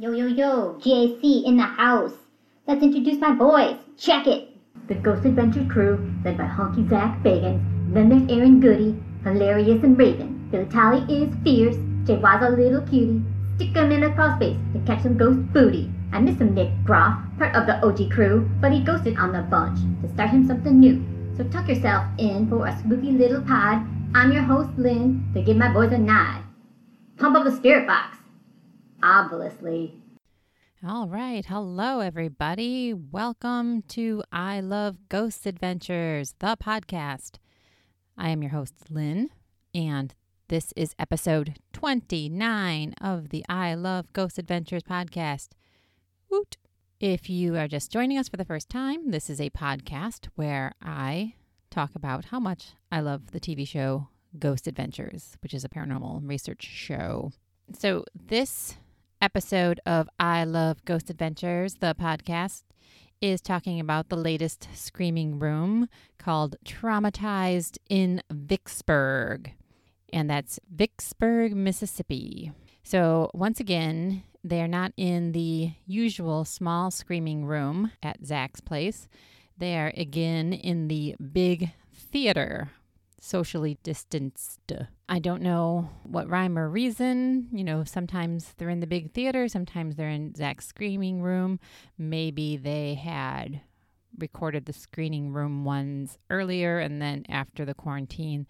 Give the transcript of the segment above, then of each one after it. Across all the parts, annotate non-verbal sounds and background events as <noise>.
Yo, yo, yo, GAC in the house. Let's introduce my boys. Check it. The Ghost Adventure crew, led by Honky Zach Bagans. Then there's Aaron Goody, hilarious and Raven. Billy Tolley is fierce. Jay Wise a little cutie. Stick 'em in a crawl space to catch some ghost booty. I miss him, Nick Groff, part of the OG crew, but he ghosted on the bunch to start him something new. So tuck yourself in for a spooky little pod. I'm your host, Lynn, to give my boys a nod. Pump up the spirit box. Obviously. All right. Hello, everybody. Welcome to I Love Ghost Adventures, the podcast. I am your host, Lynn, and this is episode 29 of the I Love Ghost Adventures podcast. Woot! If you are just joining us for the first time, this is a podcast where I talk about how much I love the TV show Ghost Adventures, which is a paranormal research show. So, this episode of I Love Ghost Adventures, the podcast, is talking about the latest screaming room called Traumatized in Vicksburg. And that's Vicksburg, Mississippi. So, once again, they're not in the usual small screaming room at Zach's place. They are again in the big theater, socially distanced. I don't know what rhyme or reason. You know, sometimes they're in the big theater, sometimes they're in Zach's screaming room. Maybe they had recorded the screening room ones earlier and then after the quarantine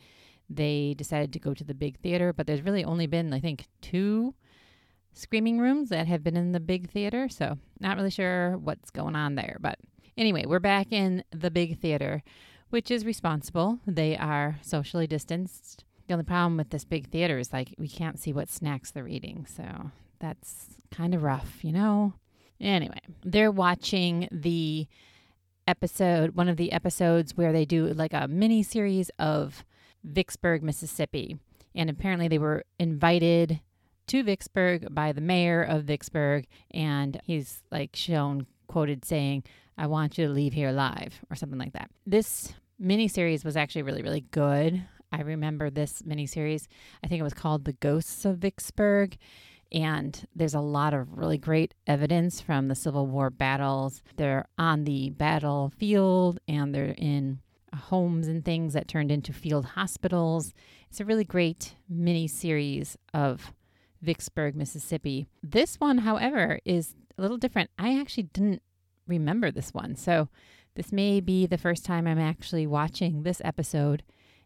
they decided to go to the big theater but there's really only been i think two screaming rooms that have been in the big theater. So, not really sure what's going on there. But anyway, we're back in the big theater, which is responsible. They are socially distanced. The only problem with this big theater is like we can't see what snacks they're eating. So, that's kind of rough, you know? Anyway, they're watching the episode, one of the episodes where they do like a mini series of Vicksburg, Mississippi. And apparently they were invited to Vicksburg by the mayor of Vicksburg, and he's like shown quoted saying, I want you to leave here alive, or something like that. This miniseries was actually really, really good. I remember this miniseries. I think it was called The Ghosts of Vicksburg. And there's a lot of really great evidence from the Civil War battles. They're on the battlefield and they're in uh, homes and things that turned into field hospitals. It's a really great mini series of Vicksburg, Mississippi. This one, however, is a little different. I actually didn't remember this one. So this may be the first time I'm actually watching this episode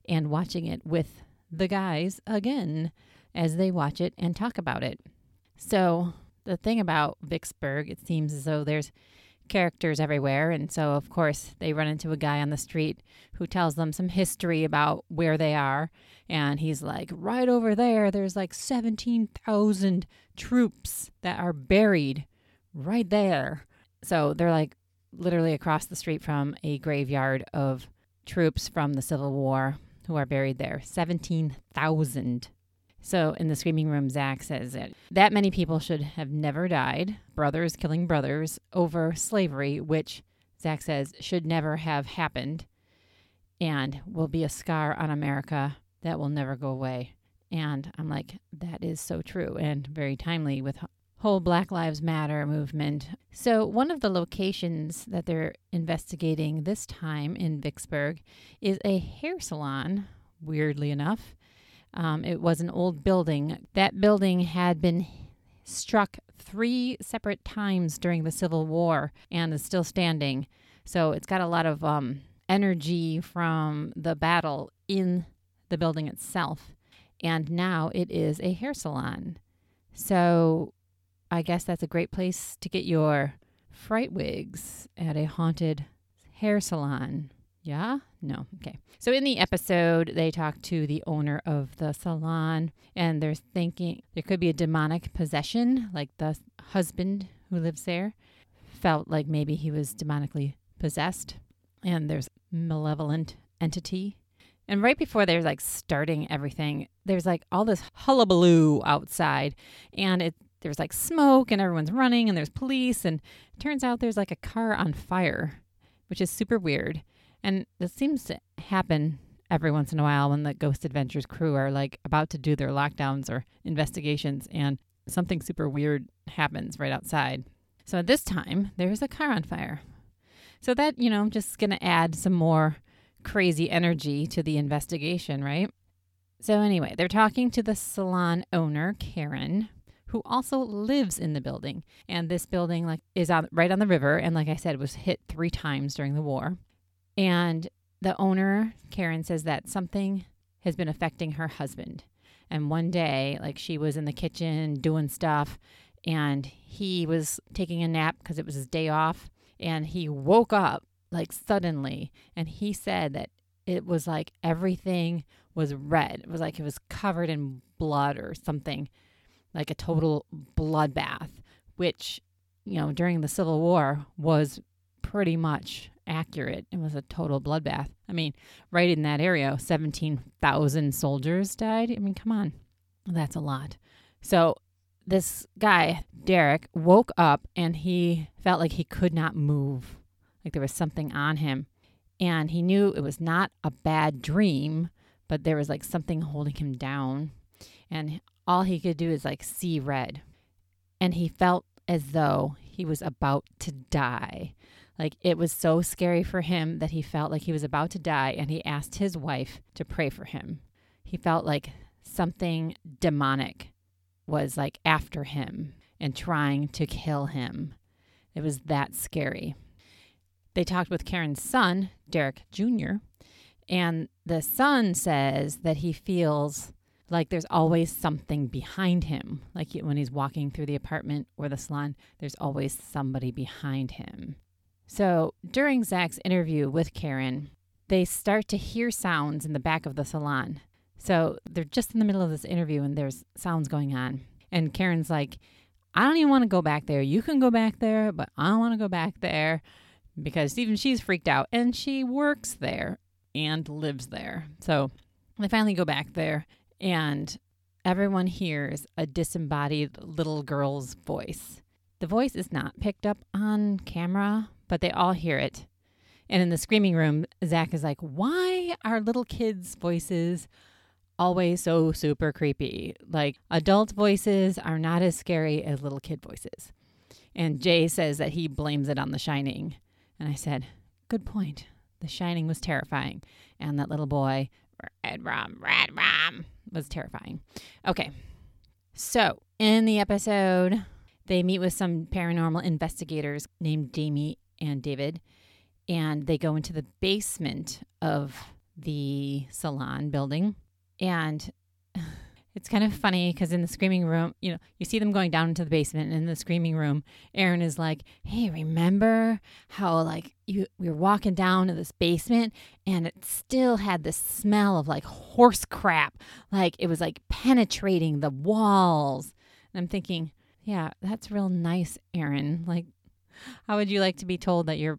and watching it with the guys again as they watch it and talk about it. So the thing about Vicksburg, it seems as though there's characters everywhere. And so, of course, they run into a guy on the street who tells them some history about where they are. And he's like, right over there, there's like 17,000 troops that are buried right there. So they're like literally across the street from a graveyard of troops from the Civil War who are buried there. 17,000 so in the screaming room, Zach says that that many people should have never died, brothers killing brothers, over slavery, which Zach says should never have happened and will be a scar on America that will never go away. And I'm like, that is so true and very timely with whole Black Lives Matter movement. So, one of the locations that they're investigating this time in Vicksburg is a hair salon, weirdly enough. Um, it was an old building. That building had been struck three separate times during the Civil War and is still standing. So it's got a lot of um, energy from the battle in the building itself. And now it is a hair salon. So I guess that's a great place to get your fright wigs at a haunted hair salon. Yeah? No. Okay. So in the episode, they talk to the owner of the salon and they're thinking there could be a demonic possession, like the husband who lives there felt like maybe he was demonically possessed and there's malevolent entity. And right before they're like starting everything, there's like all this hullabaloo outside and it there's like smoke and everyone's running and there's police and it turns out there's like a car on fire, which is super weird. And this seems to happen every once in a while when the Ghost Adventures crew are like about to do their lockdowns or investigations and something super weird happens right outside. So at this time, there's a car on fire. So that, you know, just going to add some more crazy energy to the investigation, right? So anyway, they're talking to the salon owner, Karen, who also lives in the building. And this building like is on right on the river and like I said was hit 3 times during the war. And the owner, Karen says that something has been affecting her husband. And one day, like she was in the kitchen doing stuff and he was taking a nap because it was his day off and he woke up like suddenly and he said that it was like everything was red. It was like it was covered in blood or something, like a total bloodbath, which, you know, during the Civil War was pretty much accurate. It was a total bloodbath. I mean, right in that area, 17,000 soldiers died. I mean, come on. That's a lot. So this guy, Derek, woke up and he felt like he could not move, like there was something on him. And he knew it was not a bad dream, but there was like something holding him down. And all he could do is like see red. And he felt as though he was about to die. Like it was so scary for him that he felt like he was about to die. And he asked his wife to pray for him. He felt like something demonic was like after him and trying to kill him. It was that scary. They talked with Karen's son, Derek Jr., and the son says that he feels like there's always something behind him. Like when he's walking through the apartment or the salon, there's always somebody behind him. So during Zach's interview with Karen, they start to hear sounds in the back of the salon. So they're just in the middle of this interview and there's sounds going on. And Karen's like, I don't even want to go back there. You can go back there, but I don't want to go back there because even she's freaked out and she works there and lives there. So they finally go back there and everyone hears a disembodied little girl's voice. The voice is not picked up on camera, but they all hear it. And in the screaming room, Zach is like, Why are little kids' voices always so super creepy. Like adult voices are not as scary as little kid voices. And Jay says that he blames it on The Shining. And I said, Good point. The Shining was terrifying. And that little boy, Red Rum, Red Rum, was terrifying. Okay. So in the episode, they meet with some paranormal investigators named Jamie and David. And they go into the basement of the salon building and it's kind of funny because in the screaming room, you know, you see them going down into the basement. And in the screaming room, Aaron is like, "Hey, remember how like you we were walking down to this basement and it still had the smell of like horse crap, like it was like penetrating the walls." And I'm thinking, yeah, that's real nice, Aaron. Like, how would you like to be told that your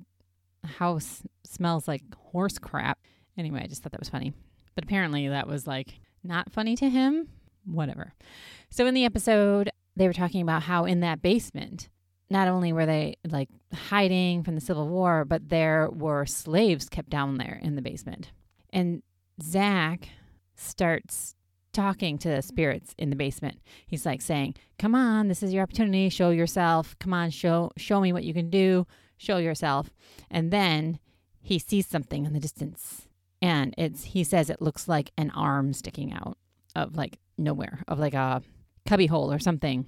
house smells like horse crap? Anyway, I just thought that was funny. But apparently that was like not funny to him. Whatever. So in the episode, they were talking about how in that basement, not only were they like hiding from the Civil War, but there were slaves kept down there in the basement. And Zach starts talking to the spirits in the basement. He's like saying, "Come on, this is your opportunity. Show yourself. Come on, show show me what you can do. Show yourself." And then he sees something in the distance and it's he says it looks like an arm sticking out of like nowhere of like a cubbyhole or something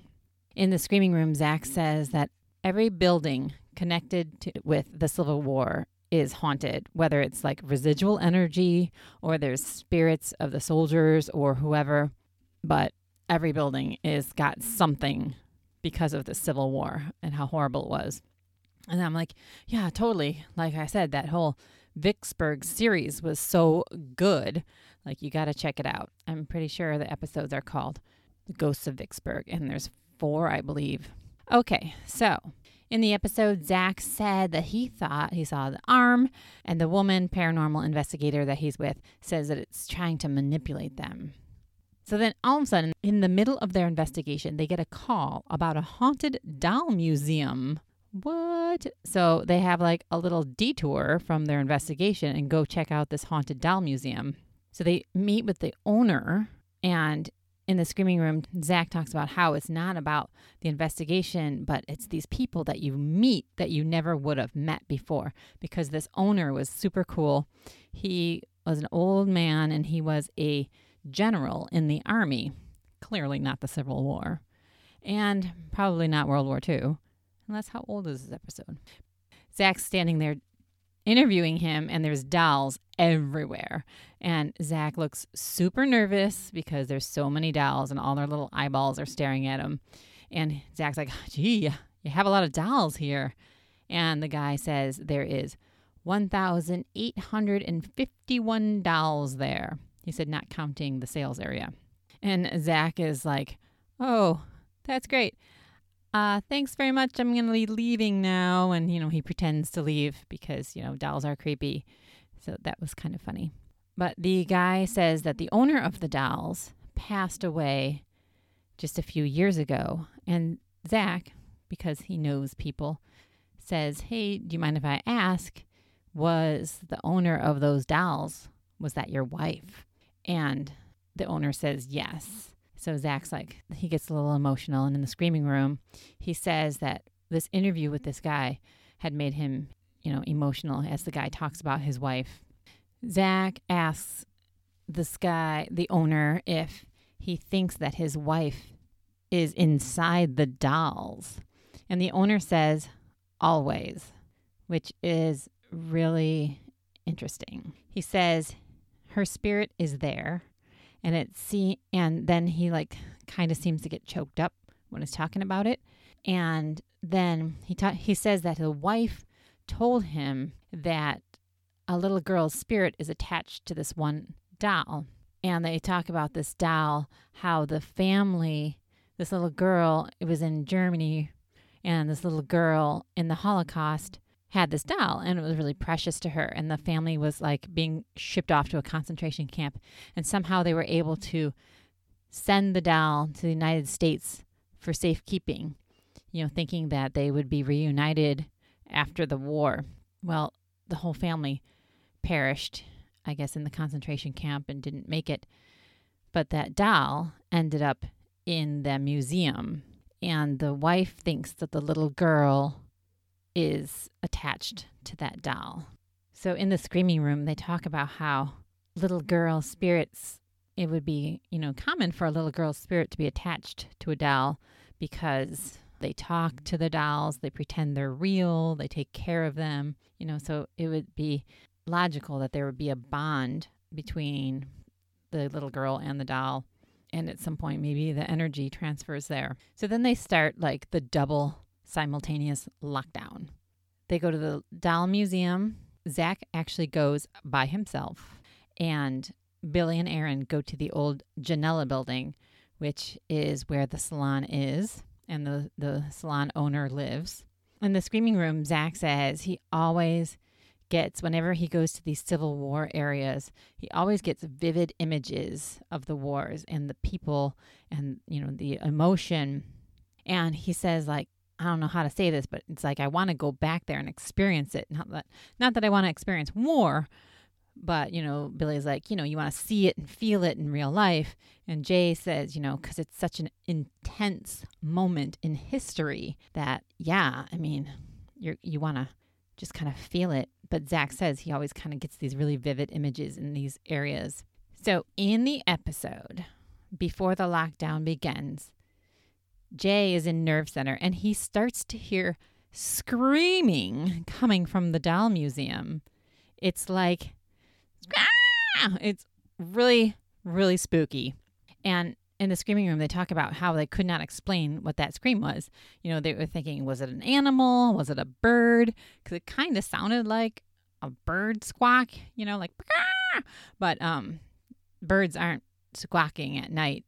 in the screaming room zach says that every building connected to, with the civil war is haunted whether it's like residual energy or there's spirits of the soldiers or whoever but every building is got something because of the civil war and how horrible it was and i'm like yeah totally like i said that whole Vicksburg series was so good. Like, you got to check it out. I'm pretty sure the episodes are called The Ghosts of Vicksburg, and there's four, I believe. Okay, so in the episode, Zach said that he thought he saw the arm, and the woman paranormal investigator that he's with says that it's trying to manipulate them. So then all of a sudden, in the middle of their investigation, they get a call about a haunted doll museum what? So they have like a little detour from their investigation and go check out this haunted doll museum. So they meet with the owner and in the screaming room, Zach talks about how it's not about the investigation, but it's these people that you meet that you never would have met before. Because this owner was super cool. He was an old man and he was a general in the army. Clearly not the Civil War. And probably not World War II. Unless, how old is this episode? Zach's standing there interviewing him, and there's dolls everywhere. And Zach looks super nervous because there's so many dolls, and all their little eyeballs are staring at him. And Zach's like, gee, you have a lot of dolls here. And the guy says there is 1,851 dolls there. He said, not counting the sales area. And Zach is like, oh, that's great. Uh, thanks very much. I'm going to be leaving now. And, you know, he pretends to leave because, you know, dolls are creepy. So that was kind of funny. But the guy says that the owner of the dolls passed away just a few years ago. And Zach, because he knows people, says, Hey, do you mind if I ask? Was the owner of those dolls, was that your wife? And the owner says, Yes. So Zach's like, he gets a little emotional. And in the screaming room, he says that this interview with this guy had made him, you know, emotional as the guy talks about his wife. Zach asks this guy, the owner, if he thinks that his wife is inside the dolls. And the owner says, always, which is really interesting. He says, her spirit is there and it see and then he like kind of seems to get choked up when he's talking about it and then he ta- he says that the wife told him that a little girl's spirit is attached to this one doll. And they talk about this doll how the family this little girl it was in Germany and this little girl in the Holocaust had this doll and it was really precious to her. And the family was like being shipped off to a concentration camp. And somehow they were able to send the doll to the United States for safekeeping you know thinking that they would be reunited after the war well the whole family perished i guess in the concentration camp and didn't make it but that doll ended up in the museum and the wife thinks that the little girl is attached to that doll. So in the screaming room, they talk about how little girl spirits, it would be, you know, common for a little girl's spirit to be attached to a doll because they talk mm-hmm. to the dolls, they pretend they're real, they take care of them, you know, so it would be logical that there would be a bond between the little girl and the doll. And at some point, maybe the energy transfers there. So then they start like the double simultaneous lockdown. They go to the doll museum. Zach actually goes by himself, and Billy and Aaron go to the old Janella building, which is where the salon is and the, the salon owner lives. In the screaming room, Zach says he always gets, whenever he goes to these Civil War areas, he always gets vivid images of the wars and the people and, you know, the emotion. And he says, like, I don't know how to say this, but it's like I want to go back there and experience it. Not that not that I want to experience war, but you know, Billy's like, you know, you want to see it and feel it in real life. And Jay says, you know, because it's such an intense moment in history that, yeah, I mean, you you want to just kind of feel it. But Zach says he always kind of gets these really vivid images in these areas. So in the episode, before the lockdown begins, Jay is in Nerve Center and he starts to hear screaming coming from the doll museum. It's like! It's really, really spooky. And in the screaming room, they talk about how they could not explain what that scream was. You know, they were thinking, was it an animal? Was it a bird? Because it kind of sounded like a bird squawk, you know, like, but um, birds aren't squawking at night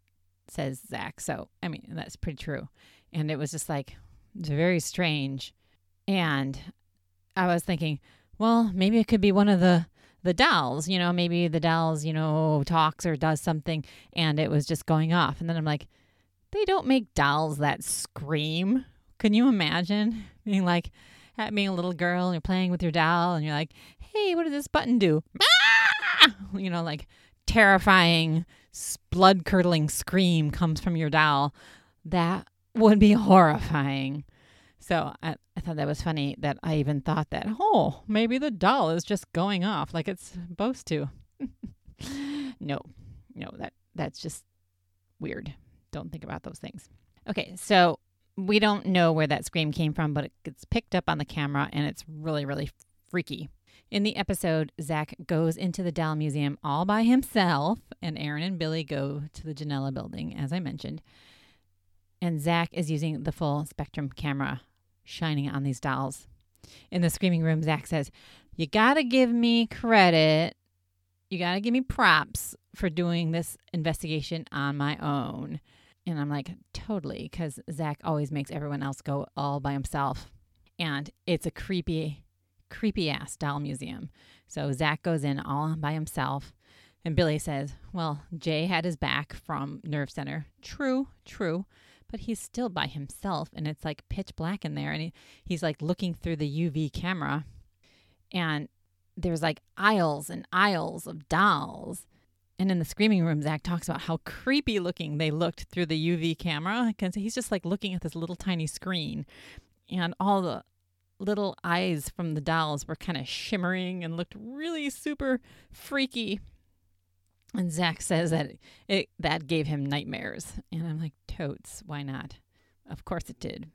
says Zach. So, I mean, that's pretty true. And it was just like, it's very strange. And I was thinking, well, maybe it could be one of the the dolls, you know, maybe the dolls, you know, talks or does something and it was just going off. And then I'm like, they don't make dolls that scream. Can you imagine <laughs> being like, at being a little girl and you're playing with your doll and you're like, hey, what does this button do? Ah! <laughs> You know, like terrifying, blood curdling scream comes from your doll, that would be horrifying. So I, I thought that was funny that I even thought that, oh, maybe the doll is just going off like it's supposed to. <laughs> no, no, that that's just weird. Don't think about those things. Okay, so we don't know where that scream came from, but it gets picked up on the camera and it's really, really freaky. In the episode, Zach goes into the Doll Museum all by himself, and Aaron and Billy go to the Janella building, as I mentioned. And Zach is using the full spectrum camera shining on these dolls. In the screaming room, Zach says, You gotta give me credit. You gotta give me props for doing this investigation on my own. And I'm like, Totally, because Zach always makes everyone else go all by himself. And it's a creepy creepy ass doll museum. So Zach goes in all by himself. And Billy says, Well, Jay had his back from Nerve Center. True, true. But he's still by himself and it's like pitch black in there. And he, he's like looking through the UV camera. And there's like aisles and aisles of dolls. And in the screaming room, Zach talks about how creepy looking they looked through the UV camera. Because he's just like looking at this little tiny screen. And all the little eyes from the dolls were kind of shimmering and looked really super freaky. And Zach says that it that gave him nightmares. And I'm like, totes, why not? Of course it did.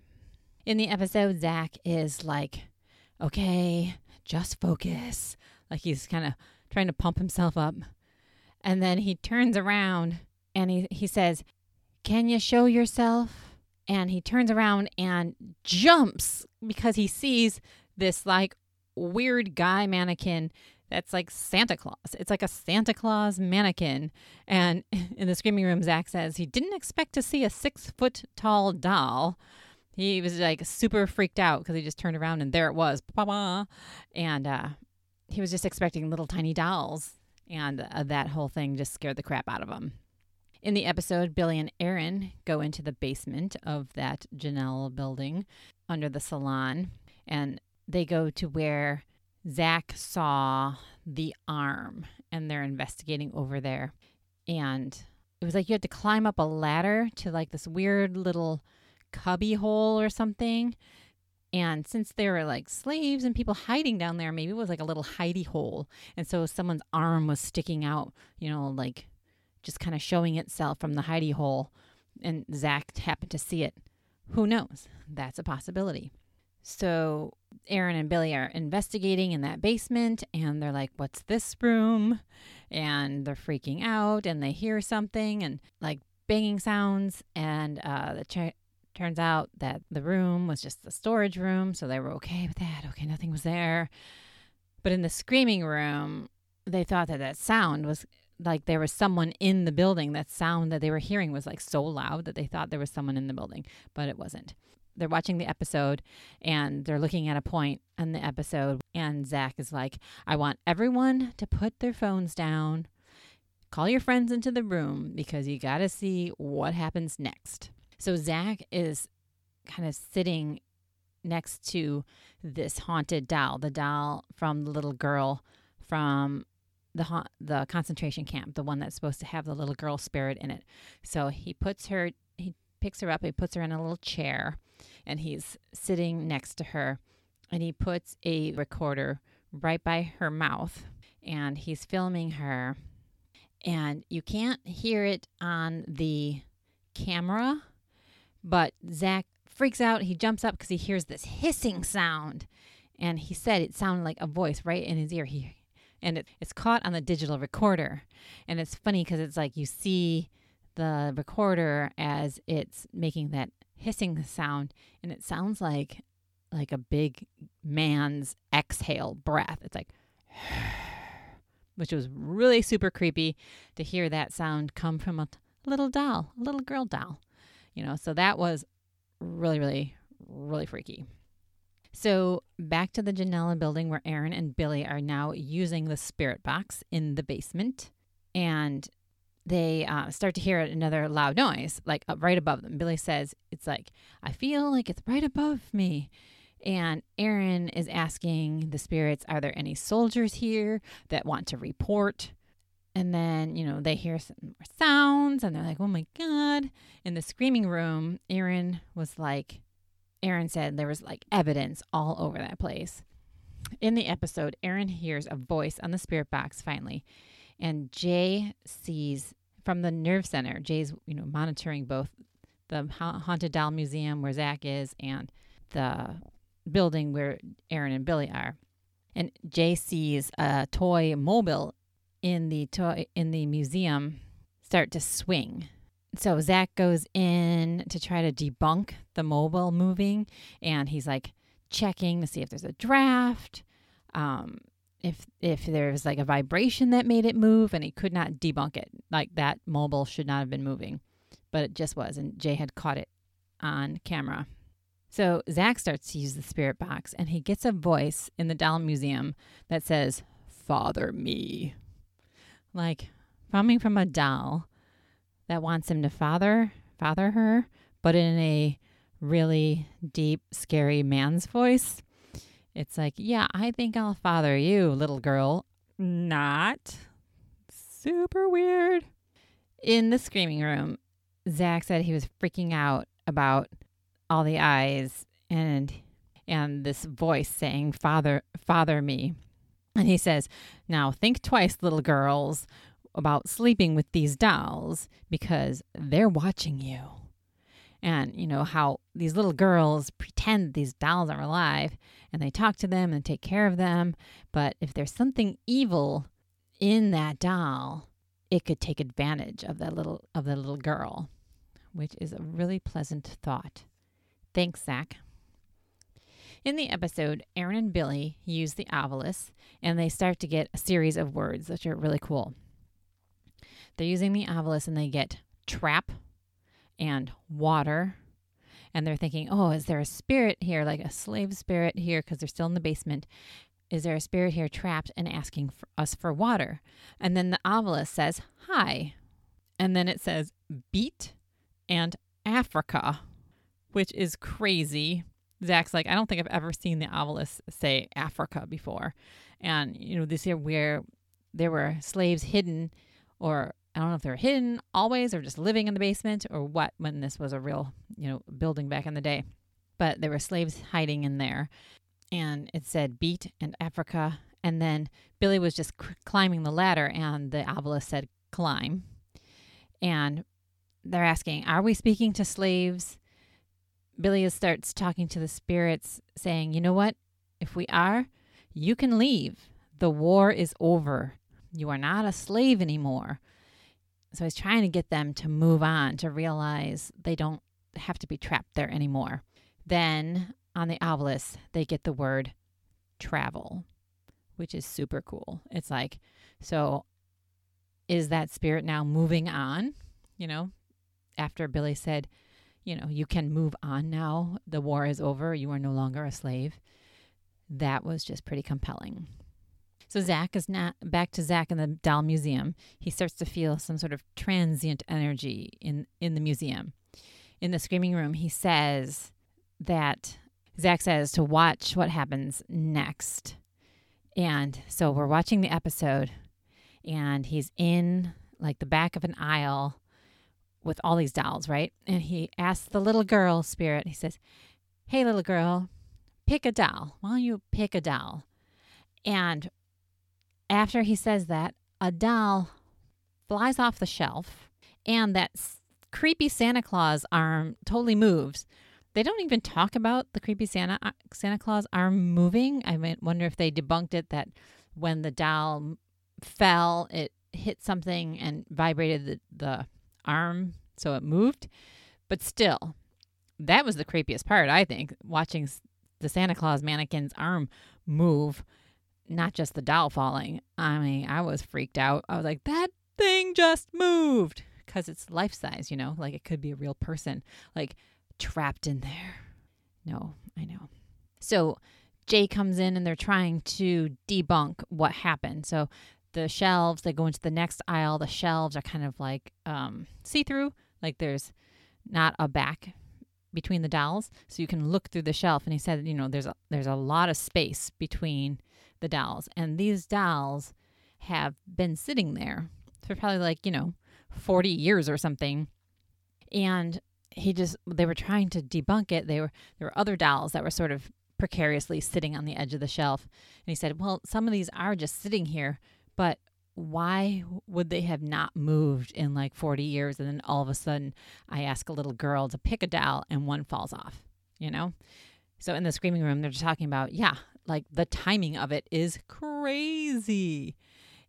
In the episode, Zach is like, okay, just focus. Like he's kind of trying to pump himself up. And then he turns around and he, he says, Can you show yourself? and he turns around and jumps because he sees this like weird guy mannequin that's like Santa Claus. It's like a Santa Claus mannequin. And <laughs> in the screaming room, Zach says he didn't expect to see a six foot tall doll. He was like super freaked out because he just turned around and there it was. And uh, he was just expecting little tiny dolls. And uh, that whole thing just scared the crap out of him. In the episode, Billy and Aaron go into the basement of that Janelle building under the salon, and they go to where Zach saw the arm, and they're investigating over there. And it was like you had to climb up a ladder to like this weird little cubby hole or something. And since there were like slaves and people hiding down there, maybe it was like a little hidey hole. And so someone's arm was sticking out, you know, like just kind of showing itself from the hidey hole, and Zach happened to see it. Who knows? That's a possibility. So Aaron and Billy are investigating in that basement, and they're like, What's this room? And they're freaking out, and they hear something and like banging sounds, and uh, the ch- turns out that the room was just the storage room, so they were okay with that. Okay, nothing was there. But in the screaming room, they thought that that sound was like there was someone in the building. That sound that they were hearing was like so loud that they thought there was someone in the building, but it wasn't. They're watching the episode and they're looking at a point in the episode, and Zach is like, I want everyone to put their phones down, call your friends into the room because you got to see what happens next. So Zach is kind of sitting next to this haunted doll, the doll from the little girl from the the concentration camp, the one that's supposed to have the little girl spirit in it. So he puts her, he picks her up, he puts her in a little chair, and he's sitting next to her, and he puts a recorder right by her mouth, and he's filming her, and you can't hear it on the camera, but Zach freaks out. He jumps up because he hears this hissing sound. And he said it sounded like a voice right in his ear. He and it, it's caught on the digital recorder. And it's funny because it's like you see the recorder as it's making that hissing sound, and it sounds like like a big man's exhale breath. It's like, <sighs> which was really super creepy to hear that sound come from a little doll, a little girl doll. You know, so that was really, really, really freaky. So back to the Janella building where Aaron and Billy are now using the spirit box in the basement. And they uh, start to hear another loud noise, like right above them. Billy says, It's like, I feel like it's right above me. And Aaron is asking the spirits, Are there any soldiers here that want to report? and then, you know, they hear some more sounds and they're like, oh my God. In the screaming room, Aaron was like, Aaron said there was like evidence all over that place. In the episode, Aaron hears a voice on the spirit box finally, and Jay sees from the nerve center. Jay's, you know, monitoring both the haunted doll museum where Zach is and the building where Aaron and Billy are. And Jay sees a toy mobile in the toy in the museum start to swing. So Zach goes in to try to debunk the mobile moving, and he's like checking to see if there's a draft, um, if if there was like a vibration that made it move, and he could not debunk it. Like that mobile should not have been moving, but it just was, and Jay had caught it on camera. So Zach starts to use the spirit box, and he gets a voice in the doll museum that says, "Father me." like coming from a doll that wants him to father father her, but in a really deep, scary man's voice. It's like, yeah, I think I'll father you, little girl. Not. Super weird. In the screaming room, Zach said he was freaking out about all the eyes and and this voice saying, Father, father me. And he says, Now think twice, little girls, about sleeping with these dolls because they're watching you. And, you know, how these little girls pretend these dolls are alive and they talk to them and take care of them. But if there's something evil in that doll, it could take advantage of that little of the little girl, which is a really pleasant thought. Thanks, Zach. In the episode, Aaron and Billy use the Ovilus and they start to get a series of words, which are really cool. They're using the Ovilus and they get trap and water. And they're thinking, oh, is there a spirit here, like a slave spirit here, because they're still in the basement? Is there a spirit here trapped and asking for us for water? And then the Ovilus says, hi. And then it says, beat and Africa, which is crazy Zach's like, I don't think I've ever seen the Ovilus say Africa before. And, you know, this here where there were slaves hidden, or I don't know if they're hidden always or just living in the basement or what when this was a real, you know, building back in the day. But there were slaves hiding in there. And it said beat and Africa. And then Billy was just climbing the ladder, and the Ovilus said climb. And they're asking, Are we speaking to slaves? Billy starts talking to the spirits, saying, You know what? If we are, you can leave. The war is over. You are not a slave anymore. So he's trying to get them to move on, to realize they don't have to be trapped there anymore. Then on the Ovilus, they get the word travel, which is super cool. It's like, so is that spirit now moving on? You know, after Billy said, you know, you can move on now. The war is over. You are no longer a slave. That was just pretty compelling. So Zach is back to Zach in the doll museum. He starts to feel some sort of transient energy in in the museum. In the screaming room, he says that Zach says to watch what happens next. And so we're watching the episode, and he's in like the back of an aisle with all these dolls, right? And he asks the little girl spirit, he says, Hey, little girl, pick a doll. Why don't you pick a doll? And after he says that, a doll flies off the shelf, and that creepy Santa Claus arm totally moves. They don't even talk about the creepy Santa uh, Santa Claus arm moving. I wonder if they debunked it that when the doll fell, it hit something and vibrated the, the arm so it moved. But still, that was the creepiest part, I think, watching the Santa Claus mannequin's arm move, not just the doll falling. I mean, I was freaked out. I was like, that thing just moved because it's life size, you know, like it could be a real person, like trapped in there. No, I know. So Jay comes in and they're trying to debunk what happened. So the shelves, they go into the next aisle. The shelves are kind of like um, see through, like there's not a back between the dolls, so you can look through the shelf. And he said, you know, there's a, there's a lot of space between the dolls, and these dolls have been sitting there for probably like, you know, 40 years or something. And he just they were trying to debunk it. They were there were other dolls that were sort of precariously sitting on the edge of the shelf. And he said, "Well, some of these are just sitting here, but why would they have not moved in like 40 years and then all of a sudden I ask a little girl to pick a doll and one falls off, you know?" So in the screaming room, they're just talking about, yeah, like the timing of it is crazy.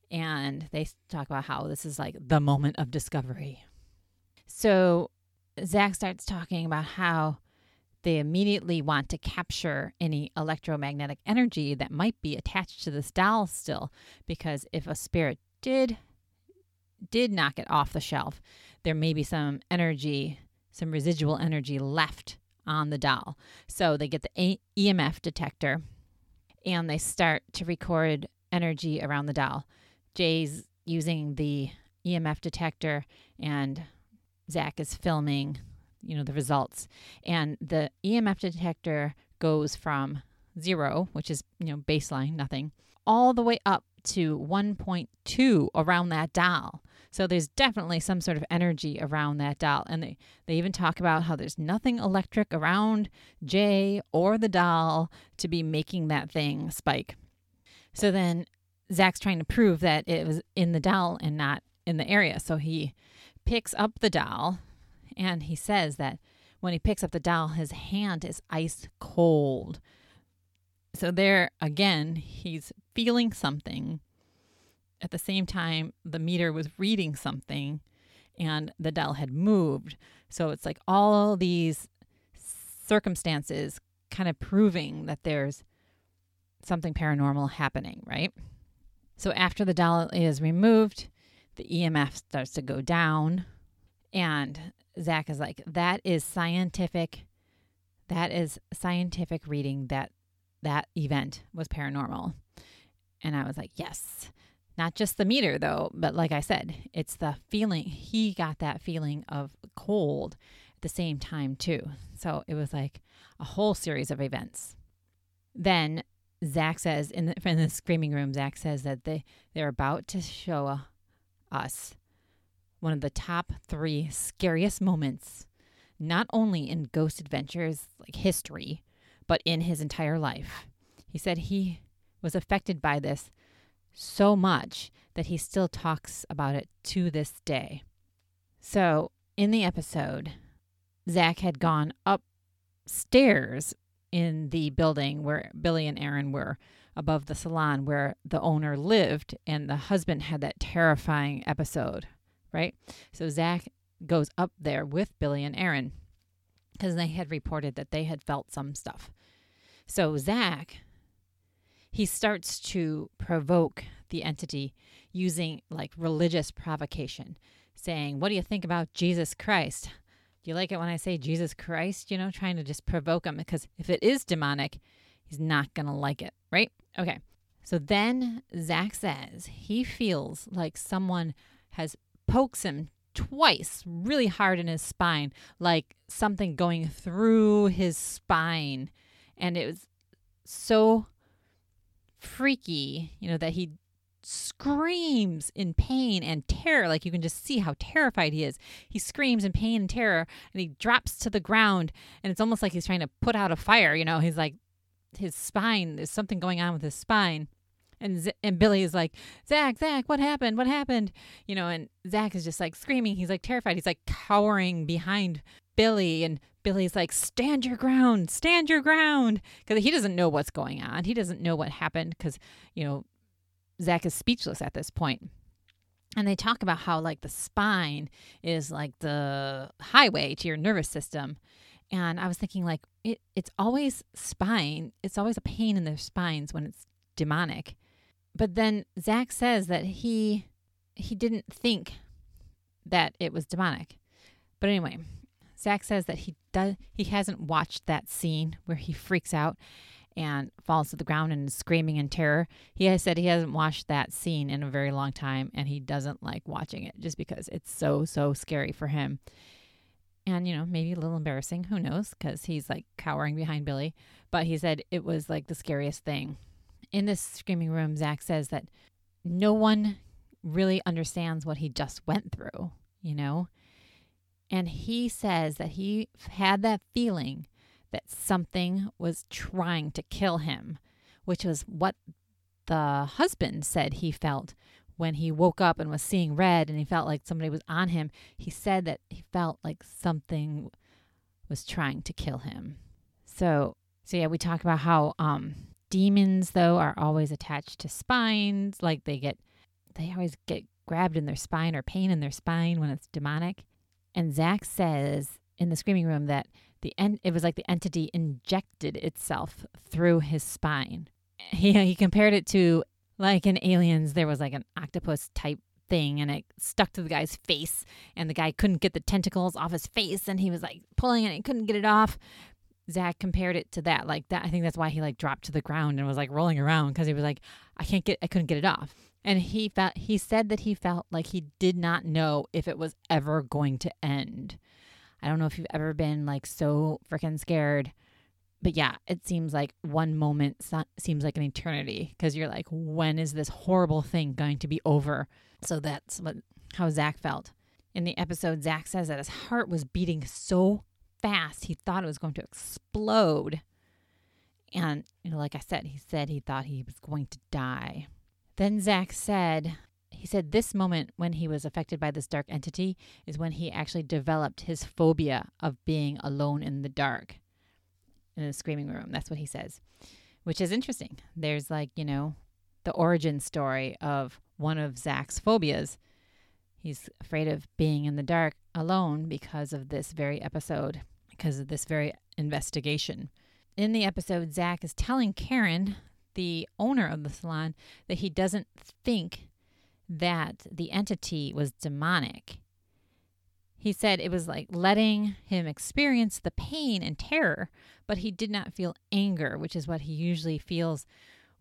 And they talk about how this is like the moment of discovery. So Zach starts talking about how they immediately want to capture any electromagnetic energy that might be attached to this doll still because if a spirit did did knock it off the shelf there may be some energy some residual energy left on the doll so they get the emf detector and they start to record energy around the doll jay's using the emf detector and zach is filming you know the results. And the emf detector goes from zero which is you know baseline nothing all the way up to 1.2 around that doll so there's definitely some sort of energy around that doll and they, they even talk about how there's nothing electric around jay or the doll to be making that thing spike so then zach's trying to prove that it was in the doll and not in the area so he picks up the doll and he says that when he picks up the doll, his hand is ice cold. So, there again, he's feeling something. At the same time, the meter was reading something and the doll had moved. So, it's like all these circumstances kind of proving that there's something paranormal happening, right? So, after the doll is removed, the EMF starts to go down and Zach is like, that is scientific. That is scientific reading that that event was paranormal. And I was like, yes. Not just the meter though, but like I said, it's the feeling. He got that feeling of cold at the same time too. So it was like a whole series of events. Then Zach says in the, <laughs> in the screaming room, Zach says that they, they're about to show us one of the top three scariest moments, not only in Ghost Adventures like history, but in his entire life. He said he was affected by this so much that he still talks about it to this day. So, in the episode, Zach had gone upstairs in the building where Billy and Aaron were above the salon where the owner lived, and the husband had that terrifying episode right? So Zach goes up there with Billy and Aaron because they had reported that they had felt some stuff. So Zach, he starts to provoke the entity using like religious provocation, saying, What do you think about Jesus Christ? Do you like it when I say Jesus Christ? You know, trying to just provoke him because if it is demonic, he's not going to like it, right? Okay. So then Zach says he feels like someone has pokes him twice really hard in his spine, like something going through his spine. And it was so freaky, you know, that he screams in pain and terror. Like you can just see how terrified he is. He screams in pain and terror and he drops to the ground. And it's almost like he's trying to put out a fire. You know, he's like, his spine, there's something going on with his spine. And Z- and Billy is like, Zach, Zach, what happened? What happened? You know, and Zach is just like screaming. He's like terrified. He's like cowering behind Billy, and Billy's like, stand your ground, stand your ground, because he doesn't know what's going on. He doesn't know what happened because you know Zach is speechless at this point. And they talk about how like the spine is like the highway to your nervous system. And I was thinking like it it's always spine. It's always a pain in their spines when it's demonic but then Zach says that he he didn't think that it was demonic. But anyway, Zach says that he does he hasn't watched that scene where he freaks out and falls to the ground and is screaming in terror. He has said he hasn't watched that scene in a very long time and he doesn't like watching it just because it's so so scary for him. And you know, maybe a little embarrassing, who knows, cuz he's like cowering behind Billy, but he said it was like the scariest thing in this screaming room, Zach says that no one really understands what he just went through, you know? And he says that he had that feeling that something was trying to kill him, which was what the husband said he felt when he woke up and was seeing red and he felt like somebody was on him. He said that he felt like something was trying to kill him. So, so yeah, we talk about how um demons though are always attached to spines, like they get they always get grabbed in their spine or pain in their spine when it's demonic. And Zach says in the screaming room that the en- it was like the entity injected itself through his spine. He he compared it to like in Aliens, there was like an octopus type thing and it stuck to the guy's face and the guy couldn't get the tentacles off his face and he was like pulling it and couldn't get it off. Zach compared it to that. Like that I think that's why he like dropped to the ground and was like rolling around because he was like, I can't get I couldn't get it off. And he felt he said that he felt like he did not know if it was ever going to end. I don't know if you've ever been like so freaking scared. But yeah, it seems like one moment seems like an eternity because you're like, when is this horrible thing going to be over? So that's what how Zach felt. In the episode, Zach says that his heart was beating so fast he thought it was going to explode. And you know, like I said, he said he thought he was going to die. Then Zach said, he said this moment when he was affected by this dark entity is when he actually developed his phobia of being alone in the dark in the screaming room. That's what he says, which is interesting. There's like, you know, the origin story of one of Zach's phobias. He's afraid of being in the dark alone because of this very episode, because of this very investigation. In the episode, Zach is telling Karen the owner of the salon that he doesn't think that the entity was demonic. He said it was like letting him experience the pain and terror, but he did not feel anger, which is what he usually feels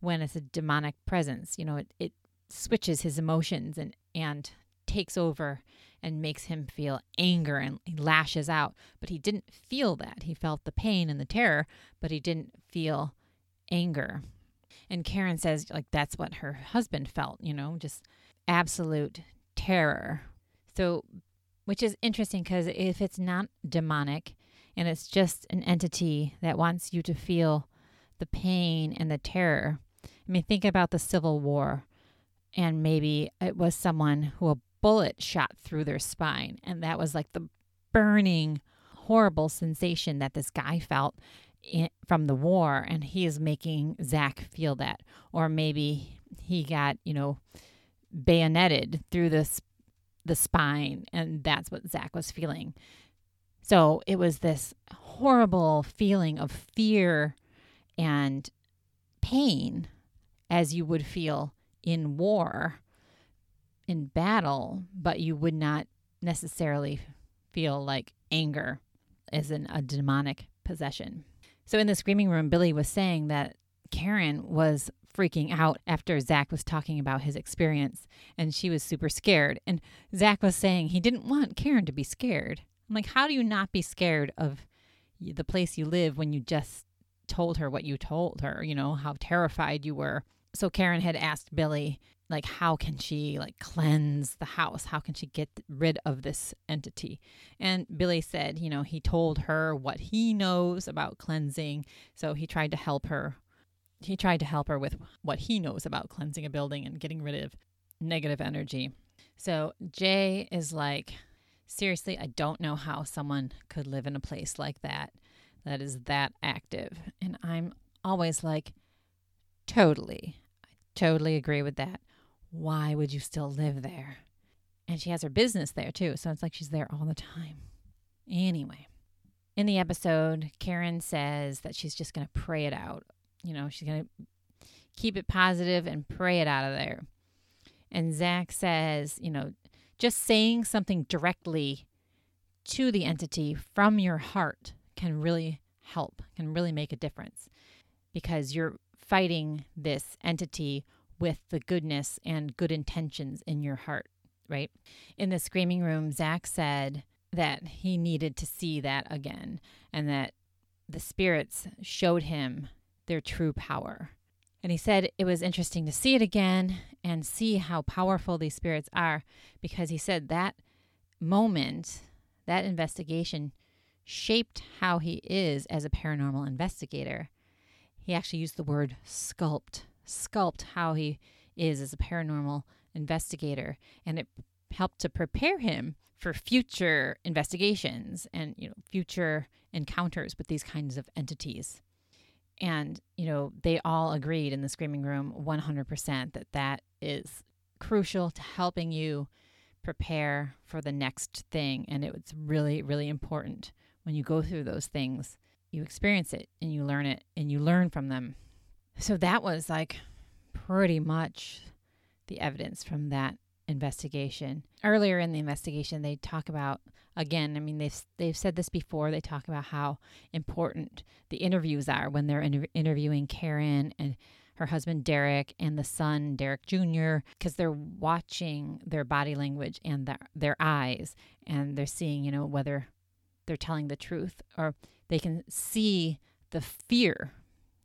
when it's a demonic presence. You know, it, it switches his emotions and, and takes over and makes him feel anger and he lashes out. But he didn't feel that. He felt the pain and the terror, but he didn't feel anger. And Karen says, like, that's what her husband felt, you know, just absolute terror. So, which is interesting because if it's not demonic and it's just an entity that wants you to feel the pain and the terror, I mean, think about the Civil War and maybe it was someone who a bullet shot through their spine and that was like the burning, horrible sensation that this guy felt from the war, and he is making Zach feel that. Or maybe he got, you know, bayoneted through this the spine, and that's what Zach was feeling. So it was this horrible feeling of fear and pain as you would feel in war, in battle, but you would not necessarily feel like anger as in a demonic possession. So in the screaming room, Billy was saying that Karen was freaking out after Zach was talking about his experience and she was super scared. And Zach was saying he didn't want Karen to be scared. I'm like, how do you not be scared of the place you live when you just told her what you told her, you know, how terrified you were? So Karen had asked Billy, like how can she like cleanse the house? How can she get rid of this entity? And billy said you know he told her what he knows about cleansing so he tried to help her. He tried to help her with what he knows about cleansing a building and getting rid of negative energy. So jay is like seriously i don't know how someone could live in a place like that that is that active. And i'm always like totally. I totally agree with that why would you still live there? And she has her business there too. So it's like she's there all the time. Anyway, in the episode, Karen says that she's just going to pray it out. You know, she's going to keep it positive and pray it out of there. And Zach says, you know, just saying something directly to the entity from your heart can really help, can really make a difference because you're fighting this entity with the goodness and good intentions in your heart, right? In the screaming room, Zach said that he needed to see that again and that the spirits showed him their true power. And he said it was interesting to see it again and see how powerful these spirits are because he said that moment, that investigation, shaped how he is as a paranormal investigator. He actually used the word sculpt, sculpt how he is as a paranormal investigator. And it helped to prepare him for future investigations and you know future encounters with these kinds of entities and you know they all agreed in the screaming room 100% that that is crucial to helping you prepare for the next thing and it's really really important when you go through those things you experience it and you learn it and you learn from them so that was like pretty much the evidence from that investigation. Earlier in the investigation, they talk about again. I mean, they've they've said this before. They talk about how important the interviews are when they're inter- interviewing Karen and her husband Derek and the son Derek Jr. because they're watching their body language and their their eyes and they're seeing you know whether they're telling the truth or they can see the fear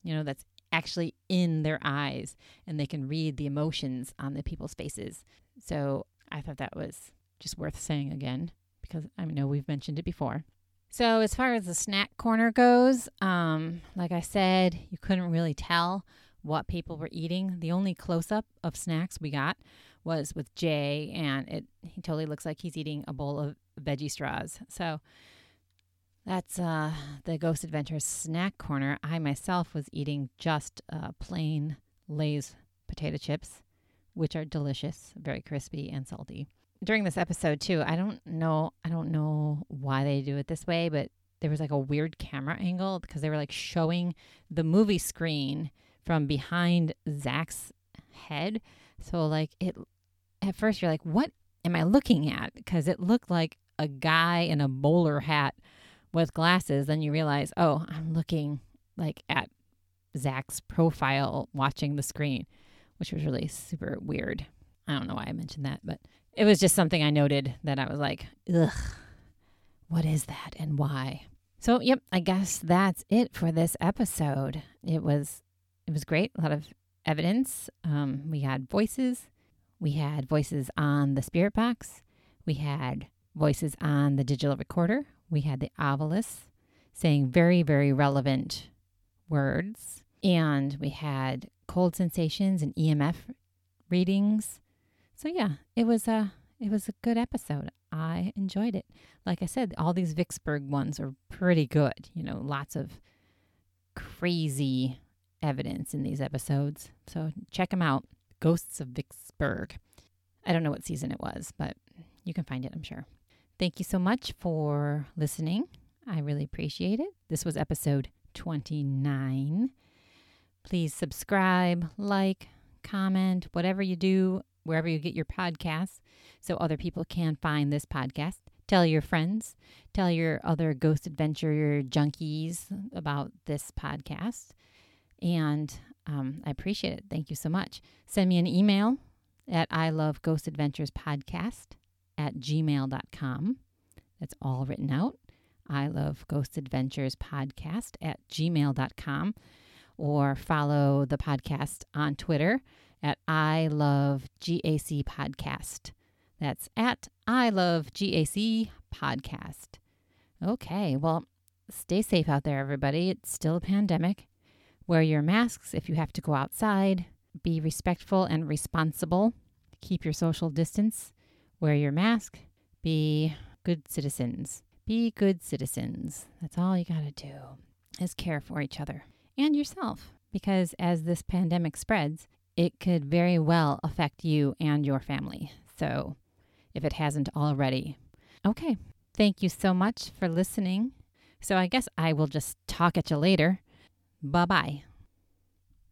you know that's actually in their eyes and they can read the emotions on the people's faces. So I thought that was just worth saying again because I know we've mentioned it before. So as far as the snack corner goes, um, like I said, you couldn't really tell what people were eating. The only close up of snacks we got was with Jay, and it he totally looks like he's eating a bowl of veggie straws. So that's uh, the Ghost Adventures snack corner. I myself was eating just uh, plain Lay's potato chips, which are delicious, very crispy and salty. During this episode too, I don't know, I don't know why they do it this way, but there was like a weird camera angle because they were like showing the movie screen from behind Zach's head. So like it, at first you're like, what am I looking at? Because it looked like a guy in a bowler hat with glasses, then you realize, oh, I'm looking like at Zach's profile watching the screen, which was really super weird. I don't know why I mentioned that, but it was just something I noted that I was like, ugh, what is that and why? So, yep, I guess that's it for this episode. It was it was great, a lot of evidence. Um, we had voices. We had voices on the spirit box. We had voices on the digital recorder we had the ovilus saying very, very relevant words. And we had cold sensations and EMF readings. So yeah, it was a it was a good episode. I enjoyed it. Like I said, all these Vicksburg ones are pretty good. You know, lots of crazy evidence in these episodes. So check them out. Ghosts of Vicksburg. I don't know what season it was, but you can find it, I'm sure. Thank you so much for listening. I really appreciate it. This was episode 29. Please subscribe, like, comment, whatever you do, wherever you get your podcasts, so other people can find this podcast. Tell your friends, tell your other ghost adventure junkies about this podcast. And um, I appreciate it. Thank you so much. Send me an email at I Love Ghost Adventures Podcast at gmail.com. That's all written out. I love Ghost Adventures podcast at gmail.com or follow the podcast on Twitter at I love GAC podcast. That's at I love GAC podcast. Okay, well, stay safe out there, everybody. It's still a pandemic. Wear your masks if you have to go outside. Be respectful and responsible. Keep your social distance. Wear your mask. Be good citizens. Be good citizens. That's all you got to do is care for each other and yourself. Because as this pandemic spreads, it could very well affect you and your family. So, if it hasn't already. Okay. Thank you so much for listening. So, I guess I will just talk at you later. Bye bye.